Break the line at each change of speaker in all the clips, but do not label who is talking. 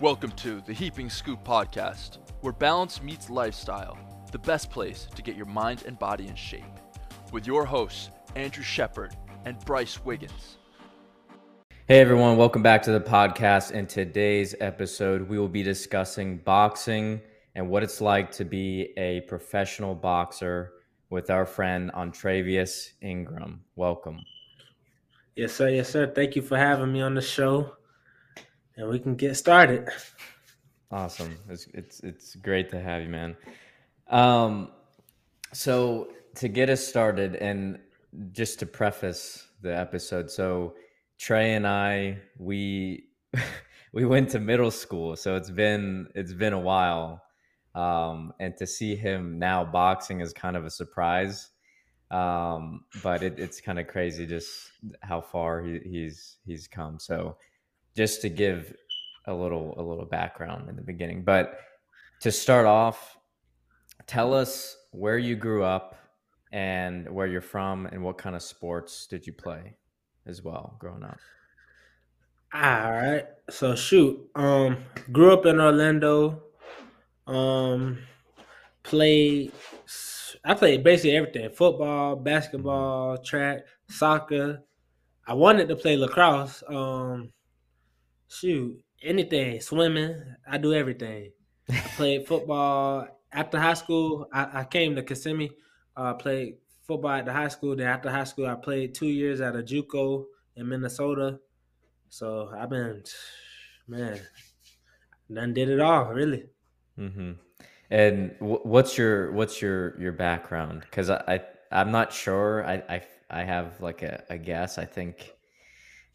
Welcome to the Heaping Scoop Podcast, where balance meets lifestyle, the best place to get your mind and body in shape. With your hosts, Andrew Shepard and Bryce Wiggins.
Hey everyone, welcome back to the podcast. In today's episode, we will be discussing boxing and what it's like to be a professional boxer with our friend Antraveous Ingram. Welcome.
Yes, sir. Yes, sir. Thank you for having me on the show and we can get started.
Awesome. It's it's it's great to have you, man. Um, so to get us started, and just to preface the episode, so Tre and I, we we went to middle school, so it's been it's been a while, um, and to see him now boxing is kind of a surprise. Um, but it, it's kind of crazy just how far he, he's he's come. So just to give a little a little background in the beginning. But to start off, tell us where you grew up and where you're from and what kind of sports did you play as well growing up.
All right. So shoot, um grew up in Orlando. Um played I played basically everything. Football, basketball, track, soccer. I wanted to play lacrosse. Um shoot, anything, swimming. I do everything. I played football after high school. I, I came to Kissimmee. I uh, played football at the high school. Then after high school, I played two years at a JUCO in Minnesota. So I've been, man, done did it all really.
Mm-hmm. And w- what's your what's your your background? Because I, I I'm not sure. I I I have like a, a guess. I think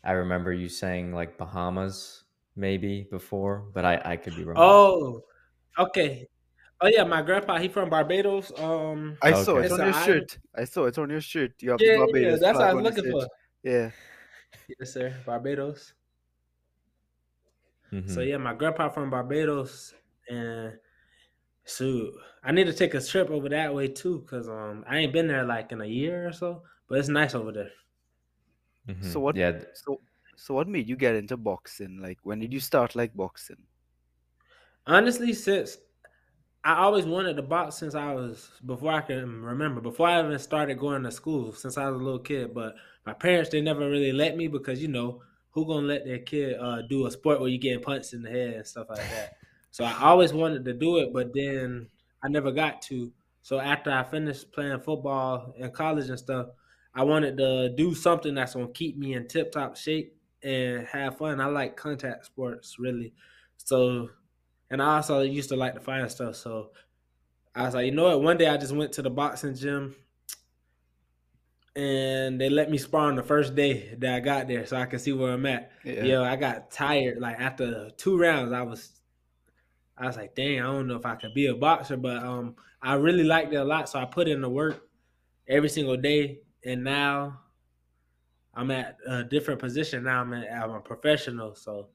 I remember you saying like Bahamas maybe before, but I I could be wrong.
Oh, okay. Oh yeah, my grandpa he from Barbados. Um,
I saw it on your shirt. I saw it on your shirt. You have yeah, Barbados.
Yeah, that's what I was looking for.
Yeah.
Yes, sir. Barbados. Mm-hmm. So yeah, my grandpa from Barbados, and so I need to take a trip over that way too, cause um I ain't been there like in a year or so, but it's nice over there.
Mm-hmm. So what? Yeah. So so what made you get into boxing? Like when did you start like boxing?
Honestly, since I always wanted to box since I was before I can remember, before I even started going to school, since I was a little kid. But my parents they never really let me because you know who gonna let their kid uh, do a sport where you getting punched in the head and stuff like that. so I always wanted to do it, but then I never got to. So after I finished playing football in college and stuff, I wanted to do something that's gonna keep me in tip top shape and have fun. I like contact sports really. So and I also used to like to find stuff. So I was like, you know what? One day I just went to the boxing gym and they let me spar on the first day that I got there so I can see where I'm at. Yeah. Yo, I got tired. Like after two rounds, I was I was like, dang, I don't know if I could be a boxer, but um I really liked it a lot. So I put in the work every single day and now I'm at a different position. Now I'm, at, I'm a professional. So,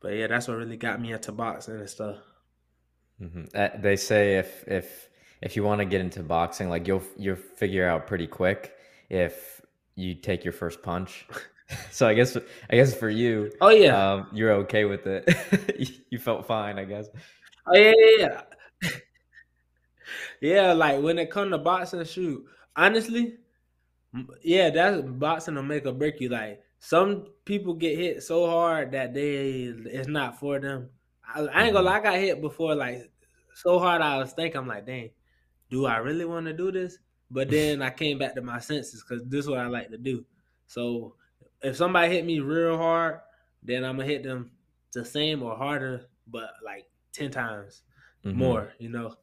but yeah, that's what really got me into boxing and stuff.
Mm-hmm. Uh, they say if if if you want to get into boxing, like you'll you'll figure out pretty quick if you take your first punch. so I guess I guess for you,
oh yeah,
um, you're okay with it. you felt fine, I guess.
Oh yeah, yeah, yeah. Yeah, like when it comes to boxing, shoot, honestly, yeah, that's boxing will make or break you. Like some people get hit so hard that they it's not for them. I, I ain't gonna lie, I got hit before like so hard I was thinking I'm like, dang, do I really want to do this? But then I came back to my senses because this is what I like to do. So if somebody hit me real hard, then I'm gonna hit them the same or harder, but like ten times mm-hmm. more, you know.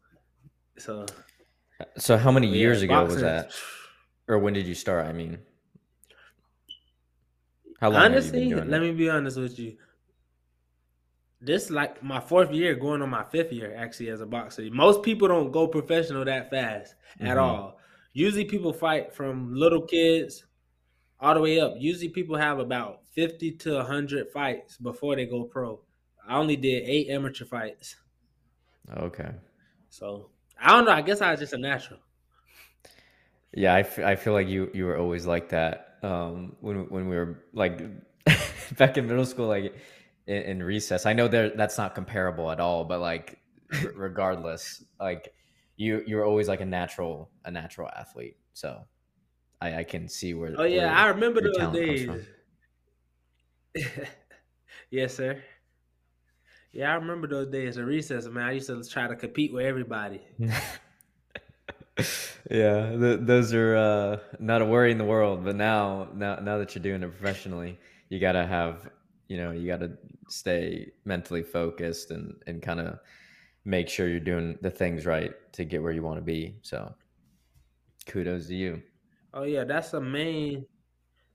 So
So how many years ago was that? Or when did you start? I mean,
how long? Honestly, let that? me be honest with you. This like my fourth year, going on my fifth year actually as a boxer. Most people don't go professional that fast mm-hmm. at all. Usually, people fight from little kids all the way up. Usually, people have about fifty to hundred fights before they go pro. I only did eight amateur fights.
Okay.
So I don't know. I guess I was just a natural.
Yeah, I, f- I feel like you you were always like that um, when when we were like back in middle school. Like in, in recess. I know there that's not comparable at all, but like regardless, like you you're always like a natural a natural athlete. So I, I can see where.
Oh yeah,
where
I remember those days. yes, sir. Yeah, I remember those days of recess, man. I used to try to compete with everybody.
yeah, th- those are uh, not a worry in the world. But now, now, now that you're doing it professionally, you gotta have, you know, you gotta stay mentally focused and and kind of make sure you're doing the things right to get where you want to be. So, kudos to you.
Oh yeah, that's the main.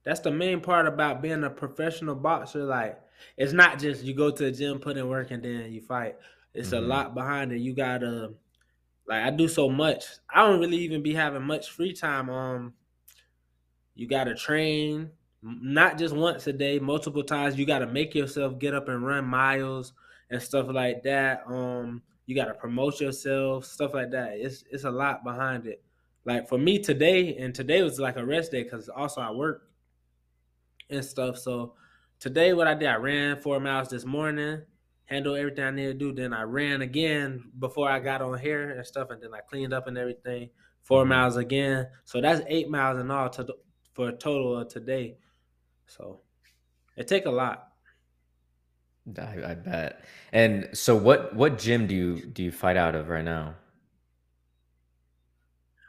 That's the main part about being a professional boxer. Like, it's not just you go to the gym, put in work, and then you fight. It's mm-hmm. a lot behind it. You gotta, like, I do so much. I don't really even be having much free time. Um, you gotta train, not just once a day, multiple times. You gotta make yourself get up and run miles and stuff like that. Um, you gotta promote yourself, stuff like that. It's it's a lot behind it like for me today, and today was like a rest day because also I work and stuff. So today, what I did, I ran four miles this morning, handled everything I needed to do. Then I ran again before I got on here and stuff, and then I cleaned up and everything. 4 mm-hmm. miles again, so that's eight miles in all to, for a total of today. So it take a lot.
I, I bet. And so, what what gym do you do you fight out of right now?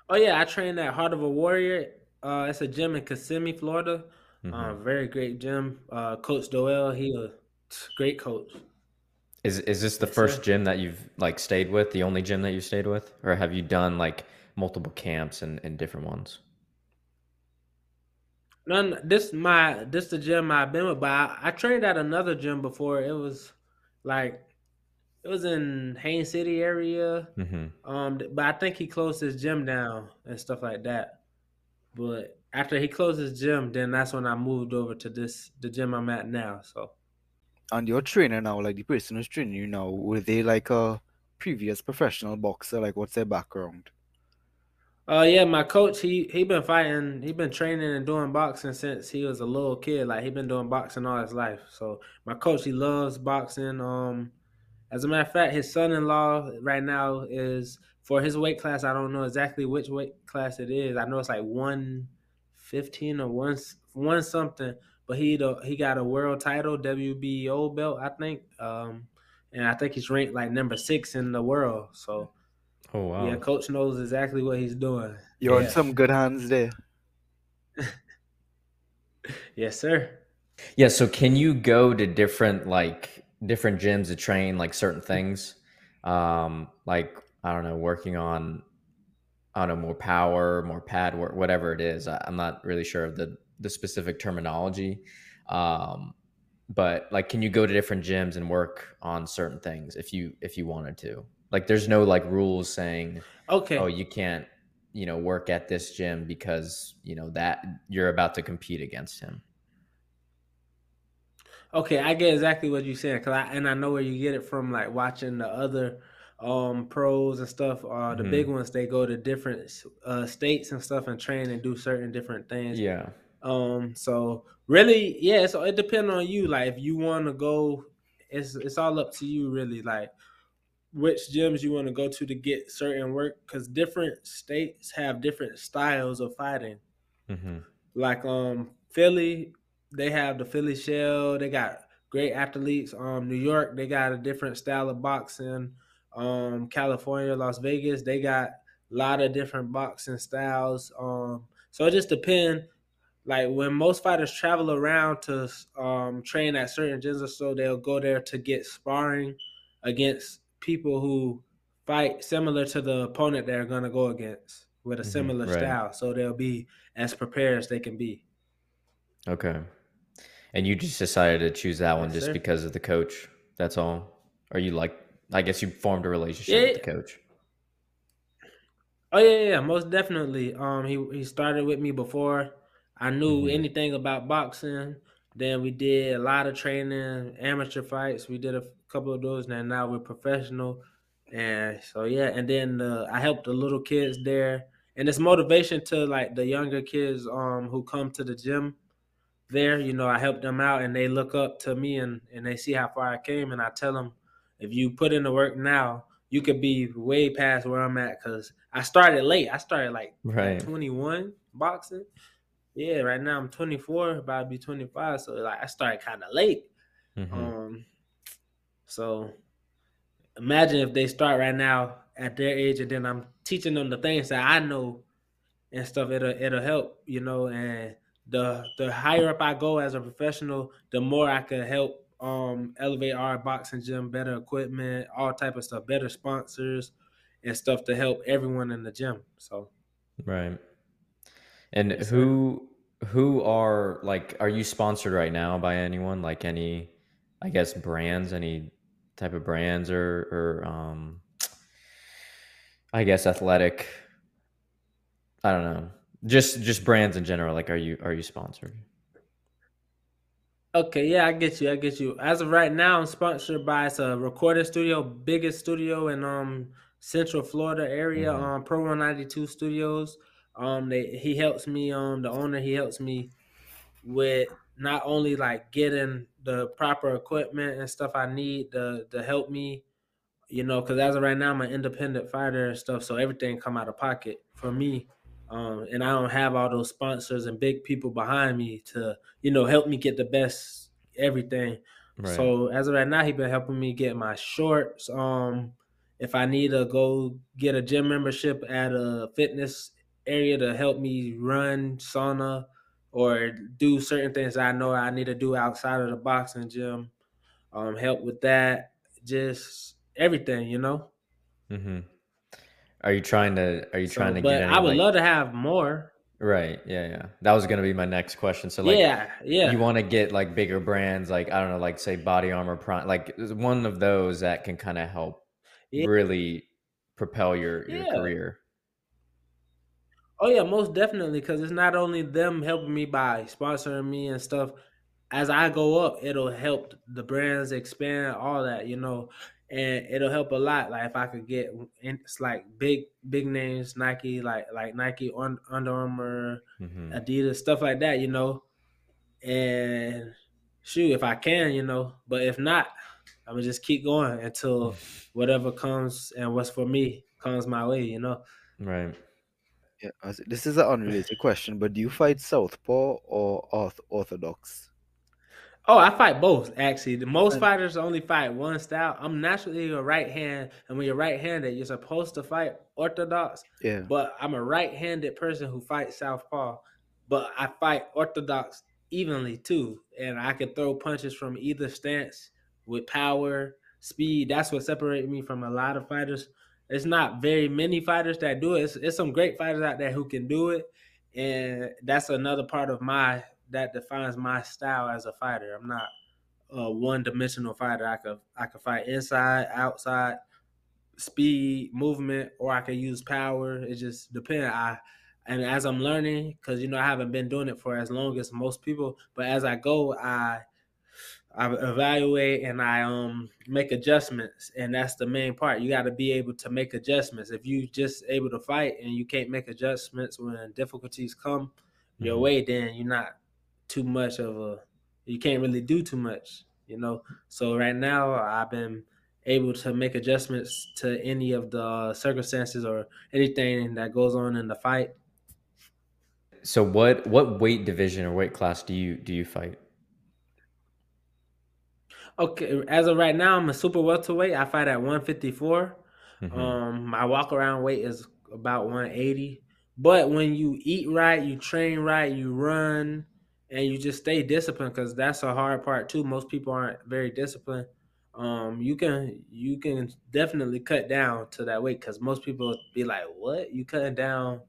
Oh yeah, I trained at Heart of a Warrior. Uh, it's a gym in Kissimmee, Florida. Mm-hmm. Uh, very great gym. Uh, coach Doyle, he a great coach.
Is is this the yes, first sir. gym that you've like stayed with? The only gym that you stayed with, or have you done like multiple camps and, and different ones?
None. This my this the gym I've been with, but I, I trained at another gym before. It was like it was in Haines City area. Mm-hmm. Um, but I think he closed his gym down and stuff like that. But after he closed his gym, then that's when I moved over to this the gym I'm at now. So,
and your trainer now, like the person who's training you now, were they like a previous professional boxer? Like, what's their background?
Uh, yeah, my coach he he been fighting, he been training and doing boxing since he was a little kid. Like he been doing boxing all his life. So my coach he loves boxing. Um as a matter of fact, his son-in-law right now is for his weight class. I don't know exactly which weight class it is. I know it's like one fifteen or one one something. But he he got a world title, WBO belt, I think. Um, and I think he's ranked like number six in the world. So,
oh wow,
yeah, coach knows exactly what he's doing.
You're
yeah.
in some good hands there.
yes, sir.
Yeah. So, can you go to different like different gyms to train like certain things. Um, like I don't know, working on I don't know more power, more pad work, whatever it is. I, am not really sure of the the specific terminology. Um, but like, can you go to different gyms and work on certain things if you if you wanted to? Like, there's no like rules saying,
okay,
oh, you can't, you know, work at this gym because you know that you're about to compete against him.
Okay, I get exactly what you're saying, cause I and I know where you get it from, like watching the other um pros and stuff. Uh, the mm-hmm. big ones they go to different uh states and stuff and train and do certain different things.
Yeah.
Um. So really, yeah. So it depends on you. Like if you want to go, it's it's all up to you. Really, like which gyms you want to go to to get certain work, because different states have different styles of fighting. Mm-hmm. Like um Philly they have the Philly Shell. They got great athletes. Um, New York, they got a different style of boxing. Um, California, Las Vegas, they got a lot of different boxing styles. Um, so it just depends. Like when most fighters travel around to um, train at certain gyms or so, they'll go there to get sparring against people who fight similar to the opponent they're gonna go against with a mm-hmm, similar right. style. So they'll be as prepared as they can be.
Okay. And you just decided to choose that one just because of the coach. That's all. Are you like? I guess you formed a relationship yeah. with the coach.
Oh yeah, yeah, most definitely. Um, he he started with me before I knew mm-hmm. anything about boxing. Then we did a lot of training, amateur fights. We did a couple of those, and now we're professional. And so yeah, and then uh, I helped the little kids there, and it's motivation to like the younger kids um who come to the gym there. You know, I help them out, and they look up to me, and and they see how far I came, and I tell them, if you put in the work now, you could be way past where I'm at. Cause I started late. I started like
Right.
21 boxing. Yeah, right now I'm 24, about to be 25. So like I started kind of late.
Mhm.
Um, so imagine if they start right now at their age, and then I'm teaching them the things that I know and stuff. It'll it'll help, you know. And the the higher up I go as a professional, the more I can help um elevate our boxing gym, better equipment, all type of stuff, better sponsors and stuff to help everyone in the gym. So
Right. And who who are like are you sponsored right now by anyone? Like any I guess brands, any type of brands or or um I guess athletic I don't know. Just just brands in general. Like are you are you sponsored?
Okay, yeah, I get you. I get you. As of right now, I'm sponsored by it's a recording studio, biggest studio in um Central Florida area,
Mhm.
um Pro 192 Studios. Um they he helps me, um the owner, he helps me with not only like getting the proper equipment and stuff I need to to help me, you know, because as of right now, I'm an independent fighter and stuff, so everything come out of pocket for me. Um, and I don't have all those sponsors and big people behind me to, you know, help me get the best everything.
Right.
So as of right now, he been helping me get my shorts. Um, if I need to go get a gym membership at a fitness area to help me run sauna or do certain things I know I need to do outside of the boxing gym, um, help with that, just everything, you know.
hmm Are you trying to are you
So,
trying to
but
any
I would
like
love to have more.
right, yeah, yeah. That was gonna be my next question. So like
yeah, yeah.
you want to get like bigger brands like i don't know like say body armor prime like one of those that can kind of help
Yeah.
really propel your your
Yeah.
career
Oh yeah, most definitely. Because it's not only them helping me by sponsoring me and stuff. As I go up, it'll help the brands expand, all that, you know, and it'll help a lot. Like if I could get, in- it's like big, big names, Nike, like like Nike, Un- Under Armour,
hmm
Adidas, stuff like that, you know. And shoot, if I can, you know, but if not, I'm gonna just keep going until whatever comes and what's for me comes my way, you know.
right
Yeah, this is an unrelated question, but do you fight southpaw or orth- orthodox?
Oh, I fight both actually. The most fighters only fight one style. I'm naturally a right hand, and when you're right-handed, you're supposed to fight orthodox.
Yeah.
But I'm a right-handed person who fights southpaw. But I fight orthodox evenly too, and I can throw punches from either stance with power, speed. That's what separates me from a lot of fighters. It's not very many fighters that do it. It's, it's some great fighters out there who can do it, and that's another part of my that defines my style as a fighter. I'm not a one-dimensional fighter. I could I could fight inside, outside, speed, movement, or I could use power. It just depends. I and as I'm learning, because you know I haven't been doing it for as long as most people, but as I go, I I evaluate and I um make adjustments, and that's the main part. You got to be able to make adjustments. If you just able to fight and you can't make adjustments when difficulties come your
Mhm.
way, then you're not too much of a. You can't really do too much, you know. So right now, I've been able to make adjustments to any of the circumstances or anything that goes on in the fight.
so what what weight division or weight class do you do you fight
Okay, as of right now, I'm a super welterweight. I fight at 154.
Mhm.
Um, my walk around weight is about 180. But when you eat right, you train right, you run, and you just stay disciplined because that's a hard part too. Most people aren't very disciplined. Um, you can you can definitely cut down to that weight because most people be like, "What? You cutting down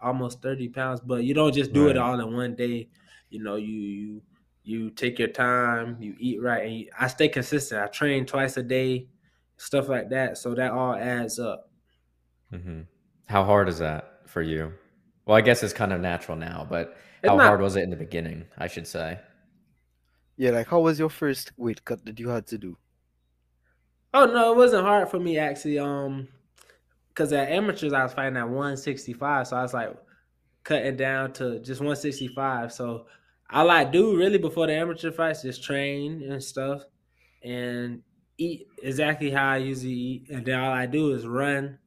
almost 30 pounds?" But you don't just do it all in one day. You know, you you you take your time, you eat right, and you, I stay consistent. I train twice a day, stuff like that. So that all adds up.
Mhm. how hard is that for you well i guess it's kind of natural now but how
not-
hard was it in the beginning i should say
Yeah, like how was your first weight cut that you had to do?
Oh no, it wasn't hard for me actually. Um, because at amateurs I was fighting at 165, so I was like cutting down to just 165. So all I do really before the amateur fights is train and stuff, and eat exactly how I usually eat, and then all I do is run.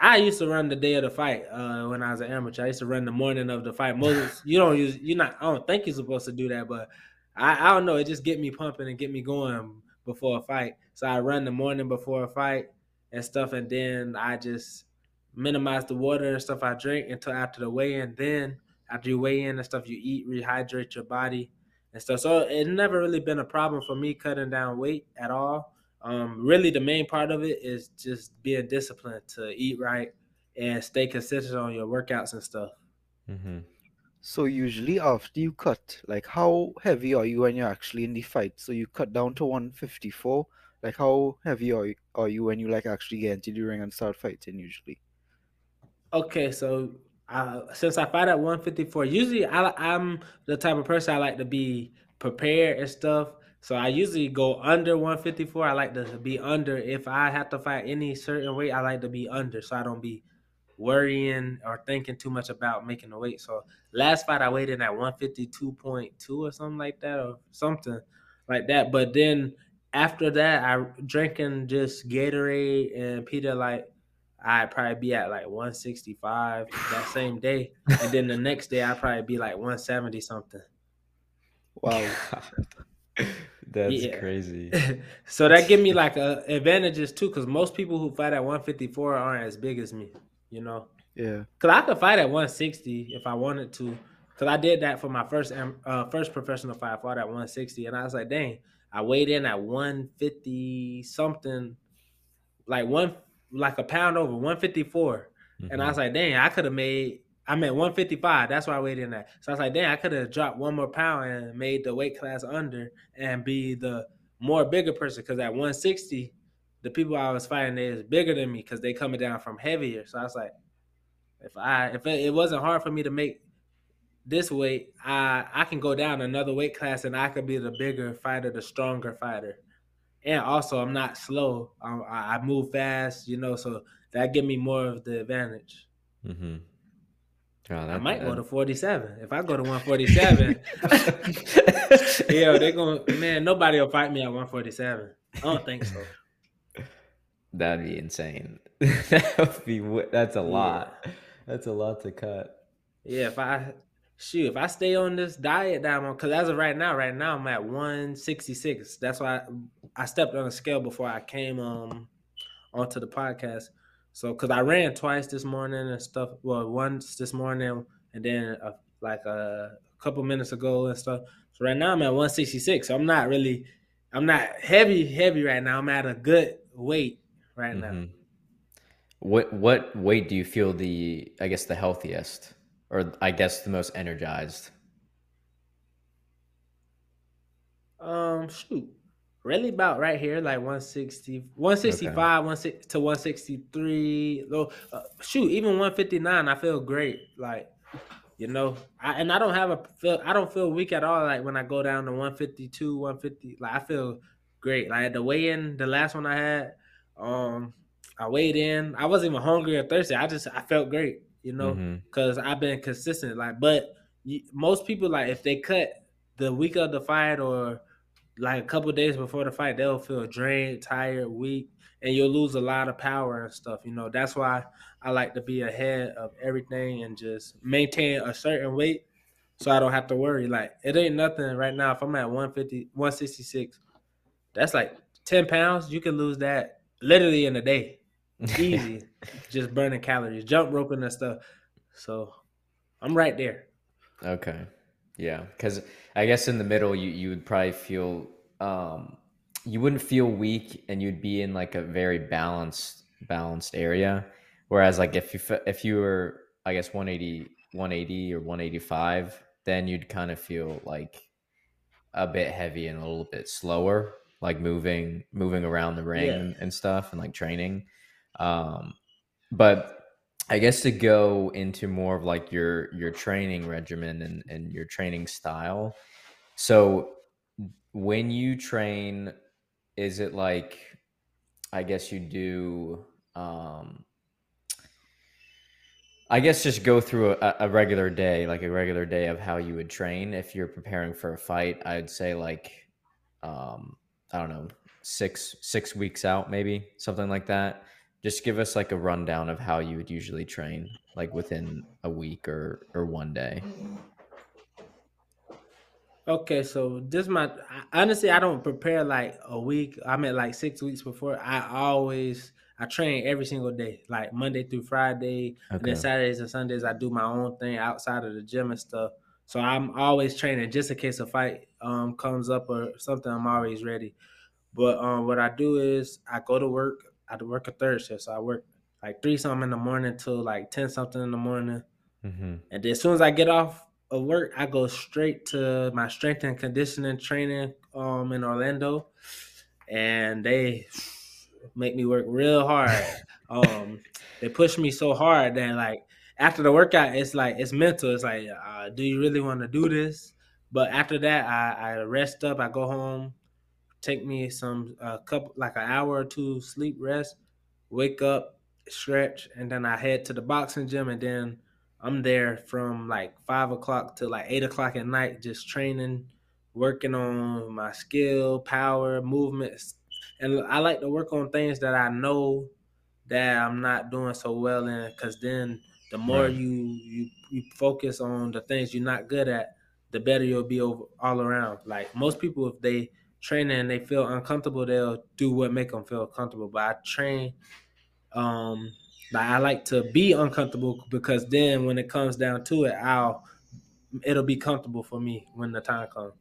I used to run the day of the fight uh, when I was an amateur. I used to run the morning of the fight. Most you don't use you're not. I don't think you're supposed to do that, but I, I don't know. It just get me pumping and get me going before a fight. So I run the morning before a fight and stuff, and then I just minimize the water and stuff I drink until after the weigh in. Then after you weigh in and stuff, you eat, rehydrate your body and stuff. So it's never really been a problem for me cutting down weight at all. Um, really, the main part of it is just being disciplined to eat right and stay consistent on your workouts and stuff.
Mm-hmm.
So usually after you cut, like how heavy are you when you're actually in the fight? So you cut down to 154. Like how heavy are you, are you when you like actually get into the ring and start fighting usually?
Okay, so uh, since I fight at 154, usually I, I'm the type of person I like to be prepared and stuff. So I usually go under 154. I like to be under. If I have to fight any certain weight, I like to be under, so I don't be worrying or thinking too much about making the weight. So last fight I weighed in at 152.2 or something like that, or something like that. But then after that, I drinking just Gatorade and Pedialyte I'd probably be at like 165 that same day, and then the next day I'd probably be like 170 something.
Wow,
that's
Yeah.
crazy.
so that give me like a advantages too, because most people who fight at 154 aren't as big as me, you know.
yeah.
Cause I could fight at 160 if I wanted to. Cause I did that for my first uh, first professional fight. I fought at 160, and I was like, dang, I weighed in at 150 something, like one like a pound over 154, and I was like, dang, I could have made. I'm at 155. That's why I weighed in at. So I was like, dang, I could have dropped one more pound and made the weight class under and be the more bigger person. Cause at 160, the people I was fighting they is bigger than me because they coming down from heavier. So I was like, if I if it, it wasn't hard for me to make this weight, I I can go down another weight class and I could be the bigger fighter, the stronger fighter. And also, I'm not slow. Um, I, I move fast, you know, so that give me more of the advantage.
Mm-hmm. Oh,
I
that-
might go to 47. If I go to 147, yeah, they're going. to Man, nobody will fight me at 147. I don't think so.
That'd be insane. that would be. That's a
Yeah.
lot. That's a lot to cut.
Yeah, if I shoot, if I stay on this diet that I'm on, because as of right now, right now I'm at 166. That's why I, I stepped on a scale before I came um onto the podcast. So, because I ran twice this morning and stuff. Well, once this morning and then uh, like a couple minutes ago and stuff. So right now I'm at 166. So I'm not really, I'm not heavy, heavy right now. I'm at a good weight right now.
Mhm. What what weight do you feel the I guess the healthiest, or I guess the most energized?
Um, shoot, really about right here, like 160, 165, 160 to 163. Though, uh, shoot, even 159, I feel great. Like, you know, I, and I don't have a feel. I don't feel weak at all. Like when I go down to 152, 150, like I feel great. Like the weigh in, the last one I had, um, I weighed in. I wasn't even hungry or thirsty. I just I felt great. You know because I've been consistent. Like, but you, most people like if they cut the week of the fight or like a couple days before the fight, they'll feel drained, tired, weak, and you'll lose a lot of power and stuff. You know, that's why I like to be ahead of everything and just maintain a certain weight so I don't have to worry. Like, it ain't nothing right now. If I'm at 150, 166, that's like 10 pounds. You can lose that literally in a day easy, just burning calories, jump roping and stuff. So I'm right there.
Okay. Yeah, because I guess in the middle you you would probably feel um you wouldn't feel weak and you'd be in like a very balanced balanced area. Whereas like if you if you were I guess 180 180 or 185, then you'd kind of feel like a bit heavy and a little bit slower, like moving moving around the ring
Yeah.
and, and stuff and like training. Um but I guess to go into more of like your your training regimen and, and your training style. So when you train, is it like I guess you do um I guess just go through a, a regular day, like a regular day of how you would train if you're preparing for a fight. I'd say like, um, I don't know, six six weeks out, maybe something like that. Just give us like a rundown of how you would usually train, like within a week or or one day.
Okay, so this my honestly, I don't prepare like a week. I mean, like six weeks before. I always I train every single day, like Monday through Friday, and then Saturdays and Sundays I do my own thing outside of the gym and stuff. So I'm always training just in case a fight um comes up or something. I'm always ready. But um, what I do is I go to work. I work a third shift, so I work like three something in the morning till like ten something in the morning.
Mm-hmm.
And then as soon as I get off of work, I go straight to my strength and conditioning training um in Orlando. And they make me work real hard. um they push me so hard that like after the workout it's like it's mental. It's like, uh, do you really want to do this? But after that I, I rest up, I go home, take me some a couple like an hour or two sleep rest, wake up, stretch, and then I head to the boxing gym and then I'm there from like five o'clock to like eight o'clock at night, just training, working on my skill, power, movements. And I like to work on things that I know that I'm not doing so well in, because then the more
Right.
you you you focus on the things you're not good at, the better you'll be over all around. Like most people, if they train and they feel uncomfortable, they'll do what make them feel comfortable. But I train um like I like to be uncomfortable because then when it comes down to it, I'll it'll be comfortable for me when the time comes.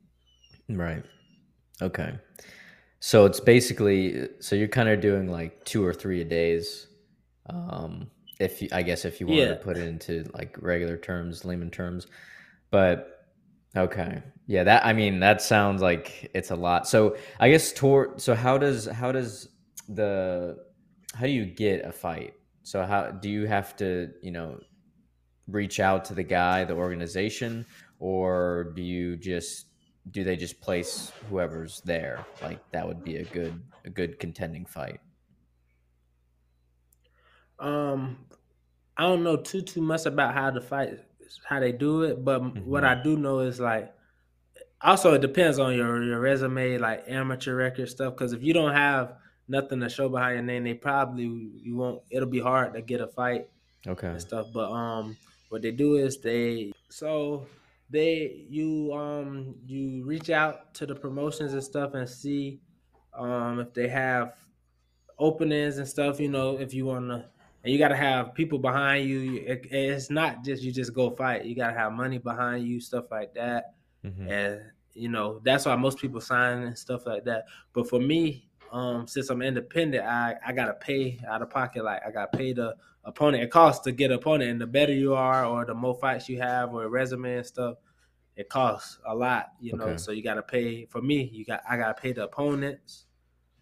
Right. Okay. So it's basically so you're kind of doing like two or three a days. Um, if you, I guess if you wanted
Yeah.
to put it into like regular terms, layman terms, but okay, yeah. That I mean that sounds like it's a lot. So I guess toward so how does how does the how do you get a fight? So how do you have to you know reach out to the guy, the organization, or do you just do they just place whoever's there? Like that would be a good a good contending fight.
Um, I don't know too too much about how the fight how they do it, but what I do know is like also it depends on your your resume, like amateur record stuff. Because if you don't have nothing to show behind your name, they probably you won't. It'll be hard to get a fight
Okay.
and stuff. But um, what they do is they so they you um you reach out to the promotions and stuff and see um if they have openings and stuff. You know, if you wanna. And you gotta have people behind you. It- it's not just you just go fight. You gotta have money behind you, stuff like that
Mhm.
and you know that's why most people sign and stuff like that but for me um since i'm independent i i gotta pay out of pocket like i gotta pay the opponent it costs to get an opponent and the better you are or the more fights you have or resume and stuff it costs a lot you know
Okay.
so you gotta pay for me you got i gotta pay the opponents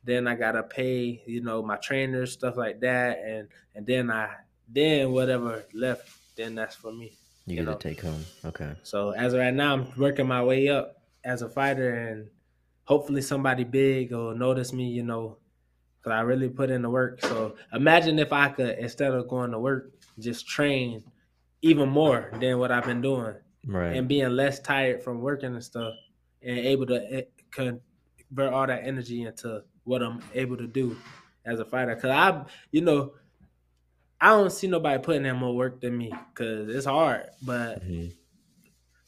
then i gotta pay you know my trainers stuff like that and and then i then whatever left then that's for me
You
you
get
know.
to take home. Okay.
so as of right now, I'm working my way up as a fighter, and hopefully somebody big will notice me. You know, because I really put in the work. So imagine if I could, instead of going to work, just train even more than what I've been doing,
Right.
and being less tired from working and stuff, and able to eh, convert all that energy into what I'm able to do as a fighter. Because I, you know. I don't see nobody putting in more work than me because it's hard, but
Mhm.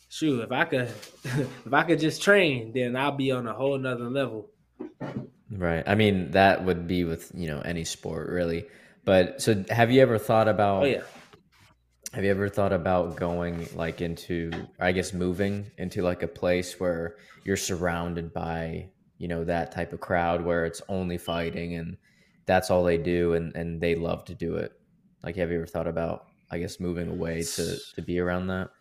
shoot, if I could, if I could just train, then I'll be on a whole nother level.
Right. I mean, that would be with, you know, any sport really. But so have you ever thought about
Oh yeah,
have you ever thought about going like into I guess moving into like a place where you're surrounded by, you know, that type of crowd where it's only fighting and that's all they do and and they love to do it. Like have you ever thought about I guess moving away to to be around that?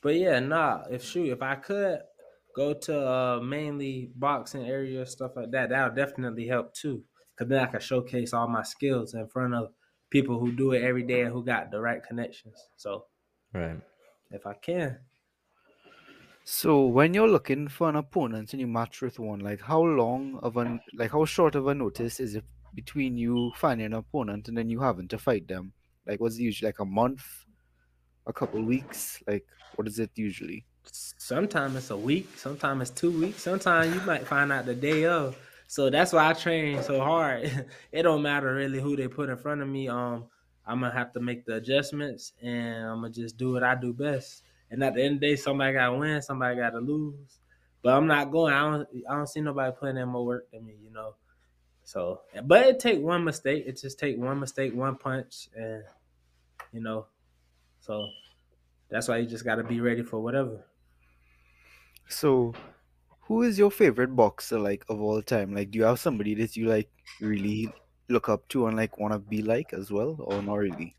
but yeah, nah. If shoot, if I could go to uh, mainly boxing area stuff like that, that would definitely help too. Cause then I could showcase all my skills in front of people who do it every day and who got the right connections. So
Right.
if I can,
So when you're looking for an opponent and you match with one, like how long of an like how short of a notice is it between you finding an opponent and then you having to fight them? Like, what's it usually like a month, a couple weeks? Like, what is it usually?
Sometimes it's a week, sometimes it's two weeks, sometimes you might find out the day of. So that's why I train so hard. it don't matter really who they put in front of me. Um, I'm gonna have to make the adjustments, and I'm gonna just do what I do best. And at the end of the day, somebody gotta win, somebody gotta lose. But I'm not going. I don't. I don't see nobody putting in more work than me. You know. So, but it take one mistake. It just take one mistake, one punch, and you know. So that's why you just got to be ready for whatever.
So, who is your favorite boxer like of all time? Like, do you have somebody that you like really look up to and like want to be like as well, or not really?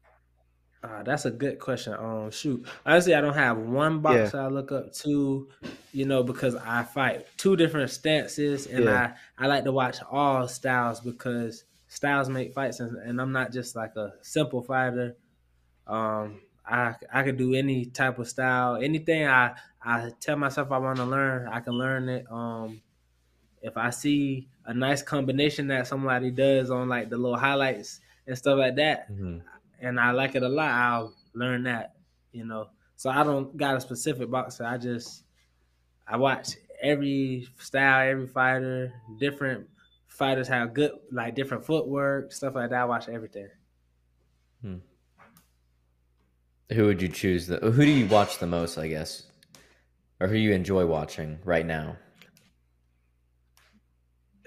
Uh, that's a good question. Um, shoot, honestly, I don't have one boxer I look up to, you know, because I fight two different stances, and
Yeah.
I I like to watch all styles because styles make fights, and, and I'm not just like a simple fighter. Um, I I could do any type of style, anything I I tell myself I want to learn, I can learn it. Um, if I see a nice combination that somebody does on like the little highlights and stuff like that,
Mhm.
And I like it a lot, I'll learn that, you know. So I don't got a specific boxer. I just I watch every style, every fighter, different fighters have good like different footwork, stuff like that. I watch everything. Hmm.
Who would you choose? The who do you watch the most? I guess, or who you enjoy watching right now?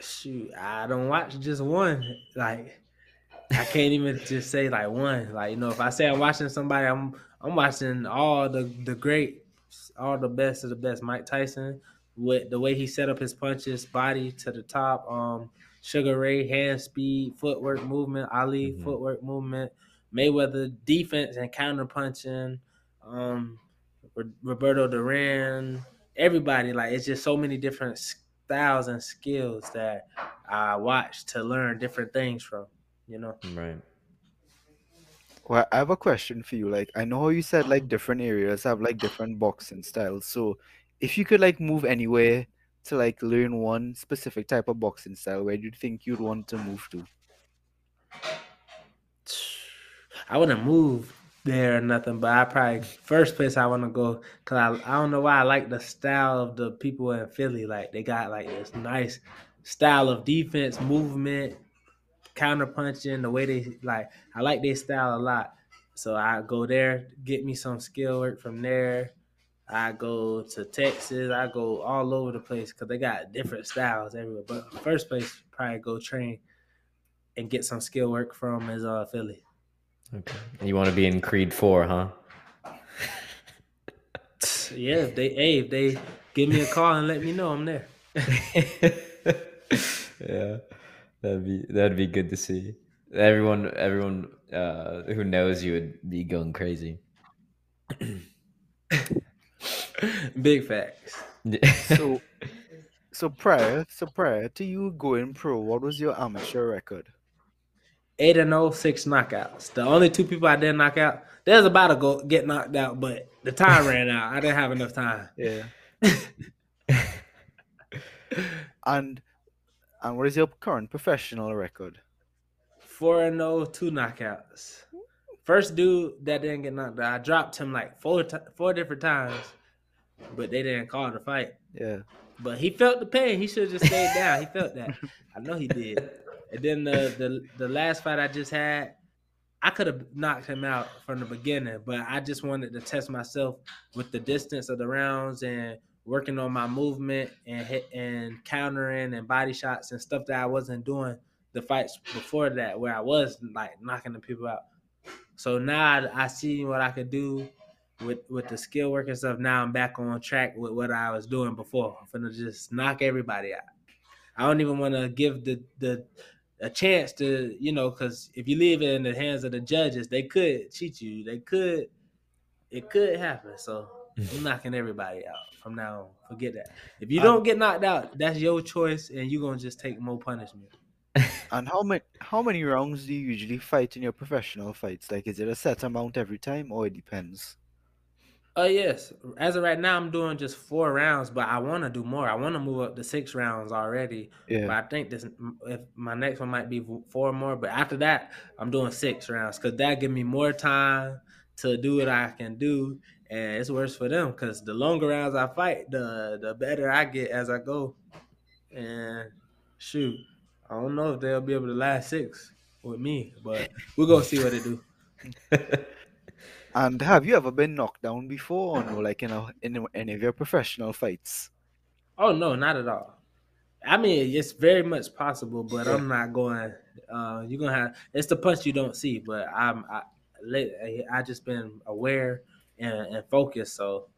Shoot, I don't watch just one. Like I can't even just say like one. Like you know, if I say I'm watching somebody, I'm I'm watching all the the great, all the best of the best. Mike Tyson, with the way he set up his punches, body to the top. Um, Sugar Ray, hand speed, footwork movement. Ali,
Mhm.
footwork movement. Mayweather, defense and counter punching. Um, Ro- Roberto Duran. Everybody like it's just so many different styles and skills that I watch to learn different things from. You know.
Right.
Well, I have a question for you. Like, I know how you said like mm. different areas have like different boxing styles. So, if you could like move anywhere to like learn one specific type of boxing style, where do you think you'd want to move to?
I wouldn't move there or nothing, but I probably first place I want to go because I, I don't know why I like the style of the people in Philly. Like they got like this nice style of defense, movement, counter punching. The way they like, I like their style a lot. So I go there, get me some skill work from there. I go to Texas. I go all over the place because they got different styles everywhere. But first place, probably go train and get some skill work from is uh Philly.
Okay. And you want to be in Creed Four, huh?
Yeah, if they hey, if they give me a call and let me know I'm there.
yeah, that'd be that'd be good to see. Everyone, everyone uh, who knows you would be going crazy.
Big facts.
So, so prior, so prior to you going pro, what was your amateur record?
Eight and 0, six knockouts. The only two people I didn't knock out. There's about to go get knocked out, but the time ran out. I didn't have enough time.
Yeah. and and what is your current professional record?
Four and 0, two knockouts. First dude that didn't get knocked out, I dropped him like four ti four different times, but they didn't call the fight.
Yeah.
But he felt the pain. He should have just stayed down. He felt that. I know he did. And then the the the last fight I just had, I could have knocked him out from the beginning, but I just wanted to test myself with the distance of the rounds and working on my movement and hit and countering and body shots and stuff that I wasn't doing the fights before that, where I was like knocking the people out. So now I, I see what I could do with with the skill work and stuff. Now I'm back on track with what I was doing before. I'm finna just knock everybody out. I don't even want to give the the a chance to you know because if you leave it in the hands of the judges, they could cheat you. They could. It could happen. So I'm knocking everybody out from now on. Forget that. If you don't get knocked out, that's your choice, and you're gonna just take more punishment.
And how many how many rounds do you usually fight in your professional fights? Like, is it a set amount every time, or it depends?
Oh yes. As of right now, I'm doing just four rounds, but I want to do more. I want to move up to six rounds already.
Yeah.
But I think this if my next one might be four more. But after that, I'm doing six rounds because that give me more time to do what I can do, and it's worse for them because the longer rounds I fight, the the better I get as I go. And shoot, I don't know if they'll be able to last six with me, but we're gonna see what they do.
And have you ever been knocked down before, or no? Like in a, in any of your professional fights?
Oh no, not at all. I mean, it's very much possible, but I'm not going. Uh, you're gonna have it's the punch you don't see, but I'm I, I just been aware and, and focused, so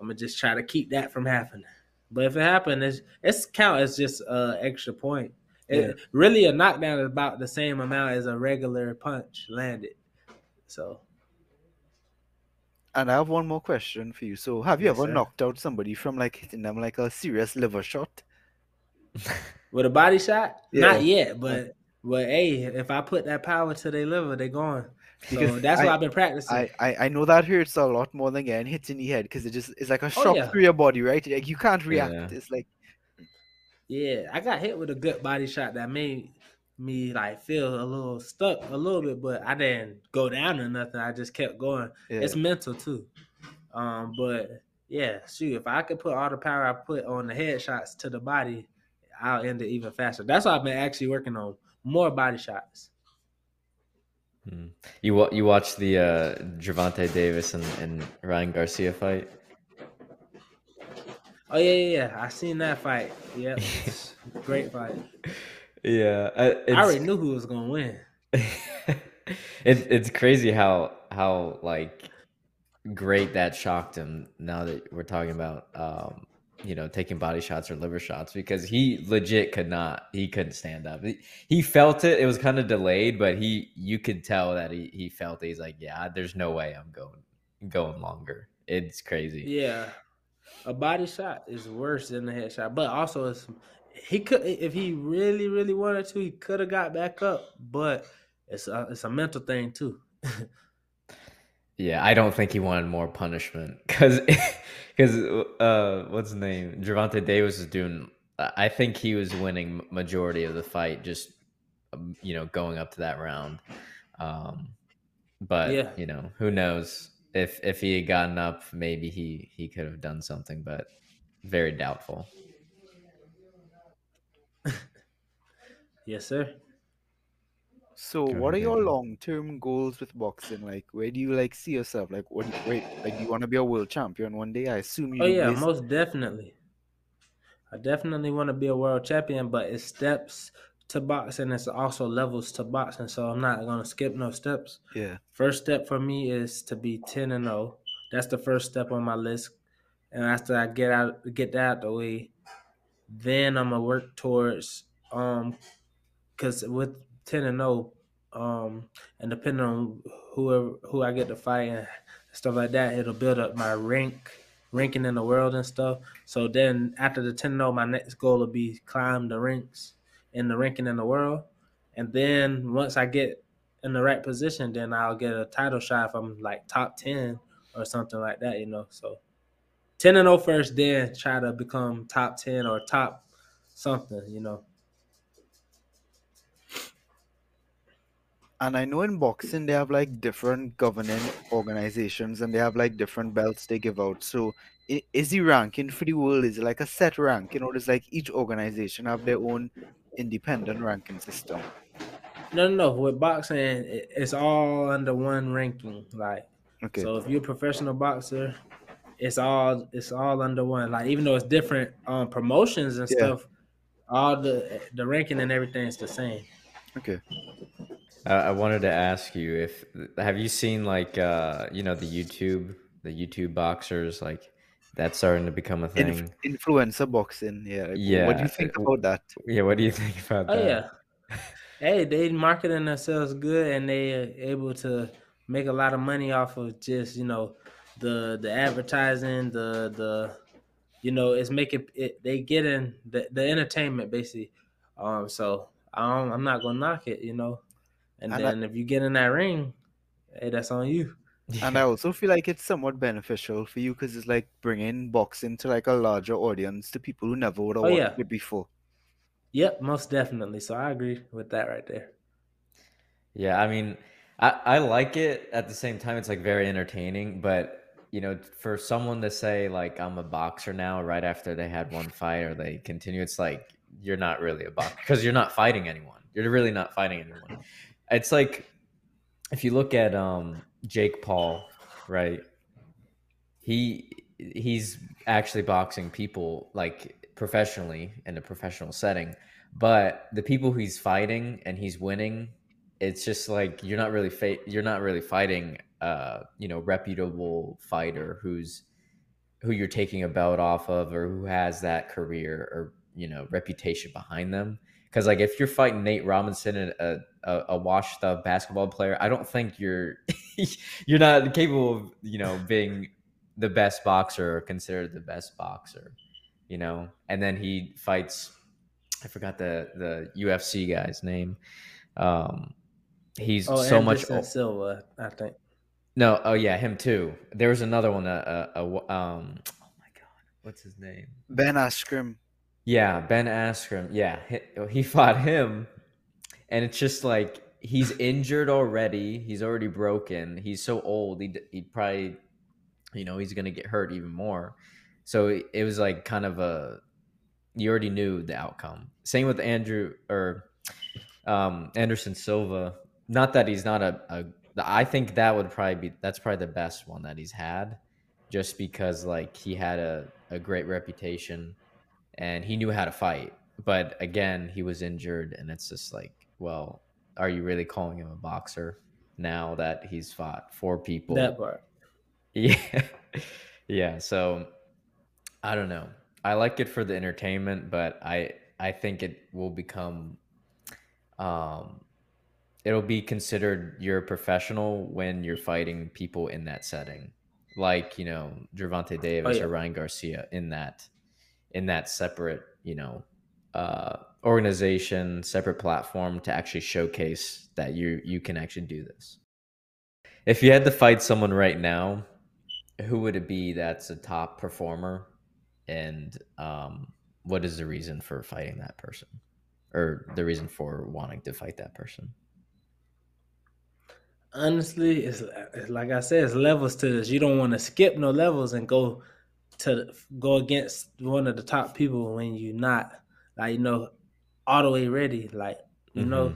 I'm gonna just try to keep that from happening. But if it happens, it's it's count as just uh extra point. It,
Yeah.
Really, a knockdown is about the same amount as a regular punch landed. So
And I have one more question for you. So, have you
Yes,
ever
sir.
knocked out somebody from like hitting them like a serious liver shot?
with a body shot,
Yeah.
not yet, but but hey, if I put that power to their liver, they're going. So
Because
that's what
I-
I've been practicing.
I, I, I know that hurts a lot more than getting hit in the head because it just it's like a shock
Oh, yeah.
through your body, right? Like you can't react.
Yeah.
It's like
Yeah, I got hit with a good body shot that made me like feel a little stuck a little bit, but I didn't go down or nothing. I just kept going.
yeah.
It's mental too. Um, but yeah, shoot, if I could put all the power I put on the headshots to the body, I'll end it even faster. That's why I've been actually working on more body shots.
Hmm. You wa- you watched the uh, Gervonta Davis and, and Ryan Garcia fight?
Oh yeah, yeah, yeah. I seen that fight. Yeah, Great fight.
Yeah, uh,
I already knew who was gonna win.
it's it's crazy how how like great that shocked him. Now that we're talking about um, you know taking body shots or liver shots because he legit could not he couldn't stand up. He, he felt it. It was kind of delayed, but he you could tell that he he felt it. He's like, yeah, there's no way I'm going going longer. It's crazy.
Yeah, a body shot is worse than the headshot, but also it's he could if he really really wanted to, he could have got back up, but it's a it's a mental thing too.
Yeah, I don't think he wanted more punishment because because uh, what's his name? Gervonta Davis is doing. I think he was winning majority of the fight, just um, you know going up to that round. Um, but
Yeah.
you know who knows if if he had gotten up, maybe he he could have done something, but very doubtful.
yes, sir.
So, what are your long-term goals with boxing? Like, where do you like see yourself? Like, what? Wait, like, do you want to be a world champion one day? I assume you.
Oh yeah, most definitely. I definitely want to be a world champion, but it's steps to boxing. It's also levels to boxing, so I'm not gonna skip no steps.
Yeah.
First step for me is to be ten and zero. That's the first step on my list. And after I get out, get that out the way, then I'm gonna work towards um, cause with ten and zero, um, and depending on whoever who I get to fight and stuff like that, it'll build up my rank, ranking in the world and stuff. So then after the ten and zero, my next goal will be climb the ranks in the ranking in the world, and then once I get in the right position, then I'll get a title shot if I'm like top ten or something like that, you know. So 10 and 0 first, then try to become top 10 or top something, you know.
And I know in boxing they have like different governing organizations and they have like different belts they give out. So is the ranking for the world is it like a set ranking or does like each organization have their own independent ranking system?
No, no, no. With boxing, it's all under one ranking. Like,
Okay.
so if you're a professional boxer, it's all it's all under one. Like, even though it's different um, promotions and
Yeah.
stuff, all the the ranking and everything is the same.
Okay.
Uh, I wanted to ask you if have you seen like uh you know the YouTube the YouTube boxers like that's starting to become a thing.
Inf- influencer boxing, yeah. like, What do you think
uh,
about that?
yeah, what do you think about
Oh
that?
yeah. hey, they marketing themselves good and they are able to make a lot of money off of just you know the the advertising, the the you know it's making it they get in the, the entertainment basically. Um, so I don't, I'm not gonna knock it, you know. And
And I-
then if you get in that ring, hey, that's on you.
And I also feel like it's somewhat beneficial for you because it's like bringing boxing to like a larger audience to people who never would have
Oh,
watched
yeah.
it before.
Yep, most definitely. So I agree with that right there.
Yeah, I mean, I, I like it at the same time. It's like very entertaining, but you know, for someone to say like I'm a boxer now, right after they had one fight or they continue, it's like you're not really a boxer because you're not fighting anyone. You're really not fighting anyone. It's like if you look at um Jake Paul, right? He he's actually boxing people like professionally in a professional setting, but the people he's fighting and he's winning it's just like you're not really fa- you're not really fighting uh you know reputable fighter who's who you're taking a belt off of or who has that career or you know reputation behind them because like if you're fighting Nate Robinson and a, a, a washed up basketball player I don't think you're you're not capable of you know being the best boxer or considered the best boxer you know? And then he fights I forgot the the UFC guy's name. Um he's
Oh,
so much
Anderson
o-
Silva, I think.
no oh yeah him too. There was another one uh, uh, uh, um oh my god what's his name?
Ben Askren,
yeah ben askren. Yeah he, he fought him. And it's just like he's injured already. He's already broken. He's so old. He, he probably you know he's gonna get hurt even more. So it, was like kind of a you already knew the outcome. Same with andrew or um anderson silva. Not that he's not a, a i think that would probably be that's probably the best one that he's had just because like he had a, a great reputation and he knew how to fight but again he was injured and it's just like well are you really calling him a boxer now that he's fought four people
That part.
yeah. Yeah, so I don't know. I like it for the entertainment, but I I think it will become um it'll be considered you're a professional when you're fighting people in that setting. Like, you know, Gervonta Davis
yeah.
or Ryan Garcia in that in that separate, you know, uh organization, separate platform to actually showcase that you you can actually do this. If you had to fight someone right now, who would it be that's a top performer and um, what is the reason for fighting that person or the reason for wanting to fight that person
Honestly, it's, it's like I said, it's levels to this. You don't want to skip no levels and go to go against one of the top people when you're not like you know all the way ready. Like you know,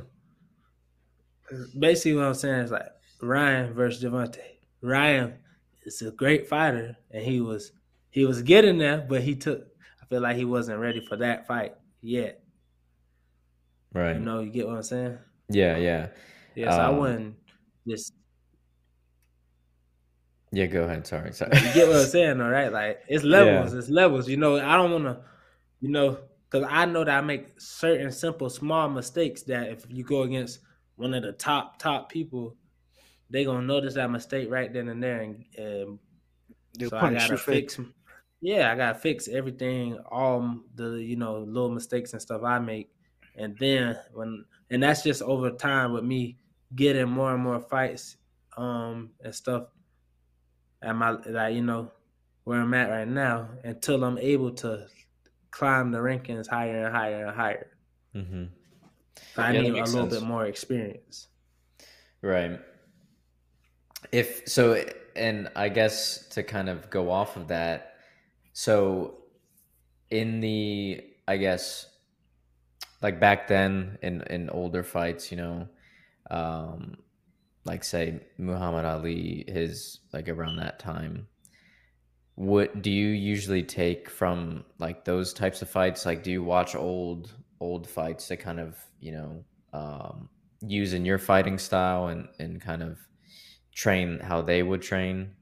basically what I'm saying is like Ryan versus Gervonta. Ryan is a great fighter, and he was he was getting there, but he took. I feel like he wasn't ready for that fight yet.
right
You know, you get what I'm saying?
yeah yeah
Yes, I
Um,
wouldn't just
yeah go ahead sorry sorry
you get what I'm saying, all right? Like it's levels, it's levels. You know, I don't want to, you know, because I know that I make certain simple small mistakes that if you go against one of the top top people, they gonna notice that mistake right then and there, and, and
they'll
so I gotta
you for
fix. Yeah, I gotta fix everything, all the you know little mistakes and stuff I make, and then when and that's just over time with me getting more and more fights, um, and stuff. At my like you know where I'm at right now until I'm able to climb the rankings higher and higher and higher.
mm-hmm.
So I
Yeah, that
need a little
sense.
bit more experience.
Right. If so, and I guess to kind of go off of that, so in the, I guess, like back then in in older fights, you know, um, like say Muhammad Ali, his like around that time. What do you usually take from like those types of fights? Like, do you watch old old fights to kind of you know um, use in your fighting style and and kind of train how they would train?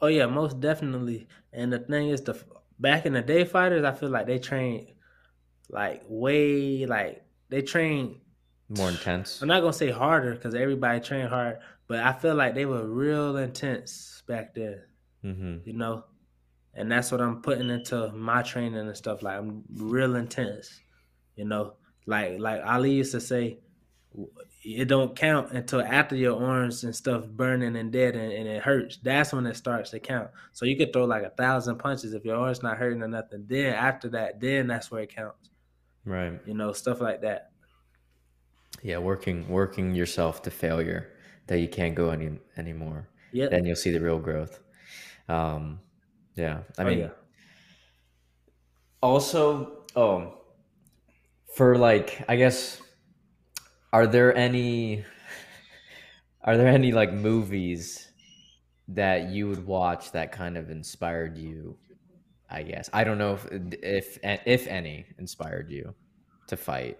Oh yeah, most definitely. And the thing is, the back in the day fighters, I feel like they train like way like they train.
More intense.
I'm not gonna say harder because everybody train hard, but I feel like they were real intense back then.
Mm-hmm.
You know, and that's what I'm putting into my training and stuff. Like I'm real intense. You know, like like Ali used to say, it don't count until after your arms and stuff burning and dead and, and, it hurts. That's when it starts to count. So you could throw like a thousand punches if your arm's not hurting or nothing. Then after that, then that's where it counts.
Right.
You know, stuff like that.
Yeah, working working yourself to failure that you can't go any anymore.
Yeah.
Then you'll see the real growth. Um yeah. I
Oh,
mean
yeah.
also oh for like I guess are there any are there any like movies that you would watch that kind of inspired you I guess I don't know if if if any inspired you to fight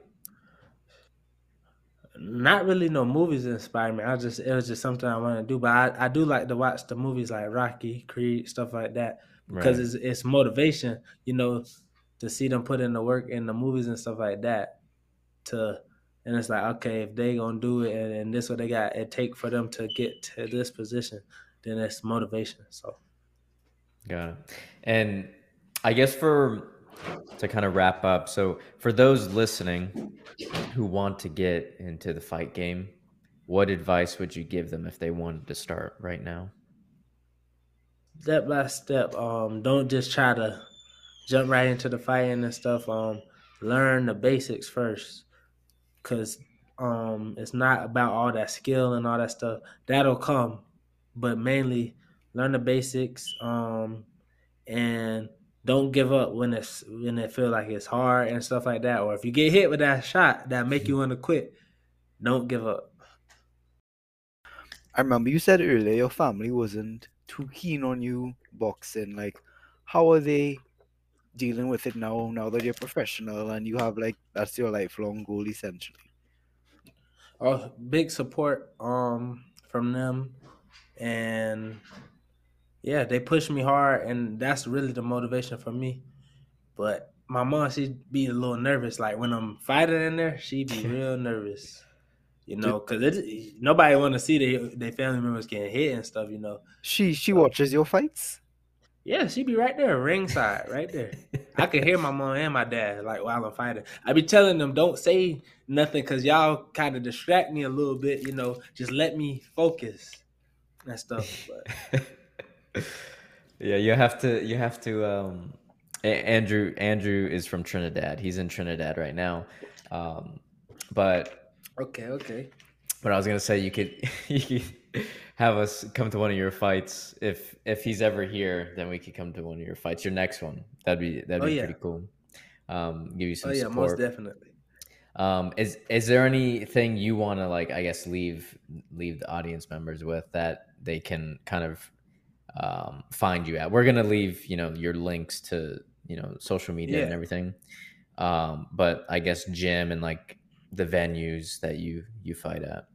Not really no movies inspire me. I just it was just something I want to do. But I, I do like to watch the movies like Rocky, Creed, stuff like that. Because
Right.
it's it's motivation, you know, to see them put in the work in the movies and stuff like that. To and it's like, okay, if they gonna do it and, and this what they got it take for them to get to this position, then it's motivation. So
Got it. And I guess for to kind of wrap up, so for those listening who want to get into the fight game, what advice would you give them if they wanted to start right now?
step by step. Um, don't just try to jump right into the fighting and stuff. Um, learn the basics first, cause um, it's not about all that skill and all that stuff. That'll come, but mainly learn the basics. Um, and don't give up when it's when it feel like it's hard and stuff like that. Or if you get hit with that shot that make you want to quit, don't give up.
I remember you said earlier your family wasn't too keen on you boxing. Like, how are they dealing with it now? Now that you're professional and you have like that's your lifelong goal essentially.
Oh, big support um from them, and yeah, they push me hard, and that's really the motivation for me. But my mom, she'd be a little nervous. Like when I'm fighting in there, she'd be real nervous. You know, cause nobody want to see their their family members getting hit and stuff. You know,
She she watches your fights.
yeah, she be right there, ringside, right there. I can hear my mom and my dad like while I'm fighting. I be telling them don't say nothing because y'all kind of distract me a little bit. You know, just let me focus and stuff. But
yeah, you have to you have to um Andrew Andrew is from Trinidad. He's in Trinidad right now. Um but
okay, okay,
But I was gonna say you could you could have us come to one of your fights if if he's ever here, then we could come to one of your fights. Your next one, that'd be that'd
Oh,
be
yeah.
pretty cool. Um, give you some
oh yeah, most definitely.
Um, is is there anything you want to like? I guess leave leave the audience members with that they can kind of um, find you at. We're gonna leave you know your links to you know social media and everything. Um, but I guess gym and like the venues that you you fight at,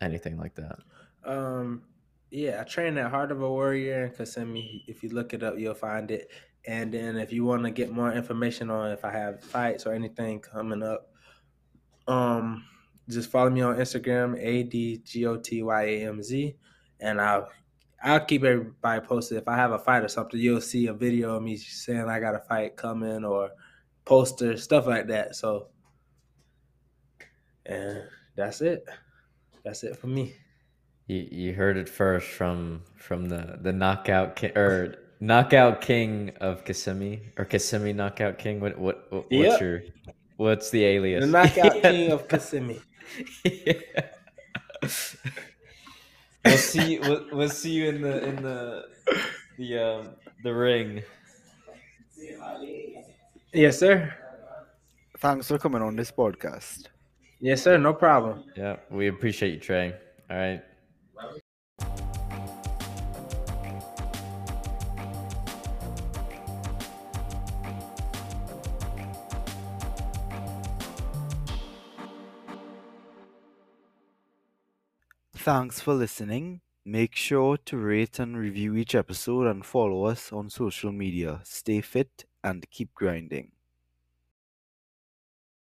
anything like that.
Um, yeah, I train at Heart of a Warrior in Kissimmee. If you look it up, you'll find it. And then if you want to get more information on if I have fights or anything coming up, um, just follow me on Instagram, A D G O T Y A M Z, and I'll I'll keep everybody posted. If I have a fight or something, you'll see a video of me saying I got a fight coming or poster, stuff like that. So, and that's it. That's it for me.
You you heard it first from from the the knockout king or knockout king of Kissimmee or Kissimmee knockout king. What what, what what's
Yep.
your what's the alias?
The knockout king of Kissimmee.
we'll see. you- We'll, we'll see you in the in the the um the ring.
Yes, sir.
Thanks for coming on this podcast.
Yes, sir. No problem.
Yeah, we appreciate you, Tre. All right.
Thanks for listening. Make sure to rate and review each episode and follow us on social media. Stay fit and keep grinding.